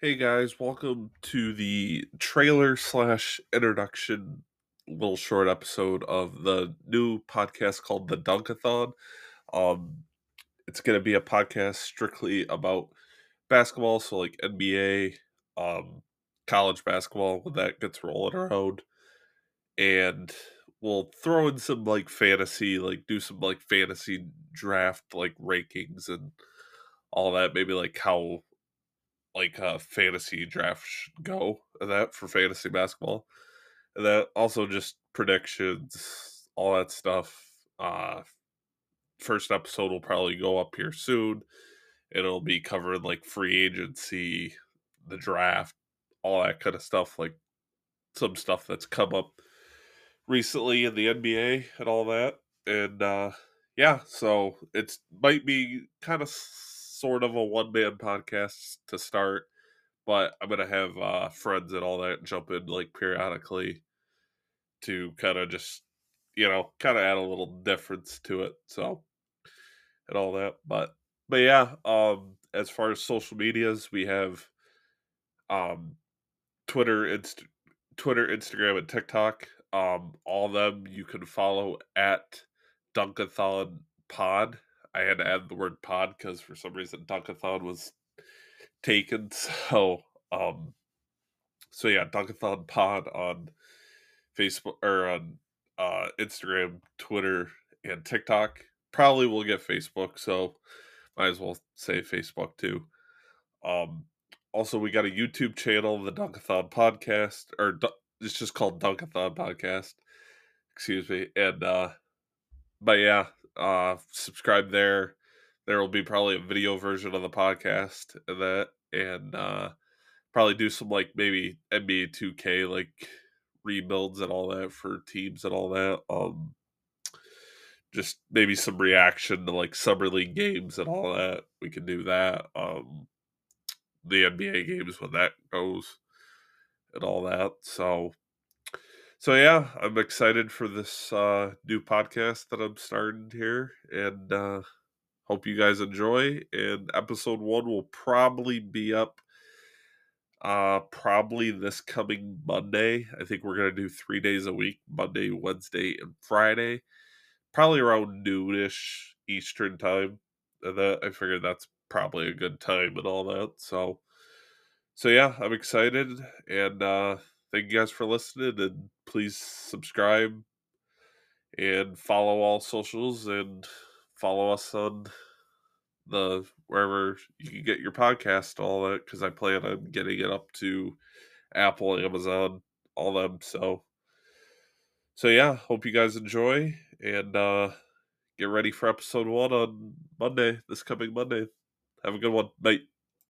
Hey guys, welcome to the trailer slash introduction little short episode of the new podcast called The Dunkathon. Um, it's going to be a podcast strictly about basketball, so like NBA, um, college basketball when that gets rolling around, and we'll throw in some like fantasy, like do some like fantasy draft like rankings and all that. Maybe like how like uh fantasy draft should go that for fantasy basketball. And that also just predictions, all that stuff. Uh first episode will probably go up here soon. It'll be covering like free agency, the draft, all that kind of stuff, like some stuff that's come up recently in the NBA and all that. And uh yeah, so it's might be kind of sort of a one man podcast to start, but I'm gonna have uh, friends and all that jump in like periodically to kind of just you know kind of add a little difference to it. So and all that, but but yeah, um, as far as social medias, we have um, Twitter, Inst- Twitter, Instagram, and TikTok. Um, all them you can follow at Dunkathon Pod I had to add the word pod because for some reason Dunkathon was taken. So um so yeah, Dunkathon Pod on Facebook or on uh Instagram, Twitter, and TikTok. Probably will get Facebook, so might as well say Facebook too. Um also we got a YouTube channel, the Dunkathon Podcast, or it's just called Dunkathon Podcast. Excuse me. And uh but yeah, uh, subscribe there. There will be probably a video version of the podcast and that, and uh, probably do some like maybe NBA 2K like rebuilds and all that for teams and all that. Um, just maybe some reaction to like summer league games and all that. We can do that. Um, the NBA games when that goes and all that. So so yeah, I'm excited for this uh, new podcast that I'm starting here, and uh, hope you guys enjoy. And episode one will probably be up uh probably this coming Monday. I think we're gonna do three days a week, Monday, Wednesday, and Friday. Probably around noonish Eastern time. And that I figured that's probably a good time and all that. So so yeah, I'm excited and uh thank you guys for listening and please subscribe and follow all socials and follow us on the wherever you can get your podcast all that because i plan on getting it up to apple amazon all them so. So yeah hope you guys enjoy and uh get ready for episode one on monday this coming monday. Have a good one. Bye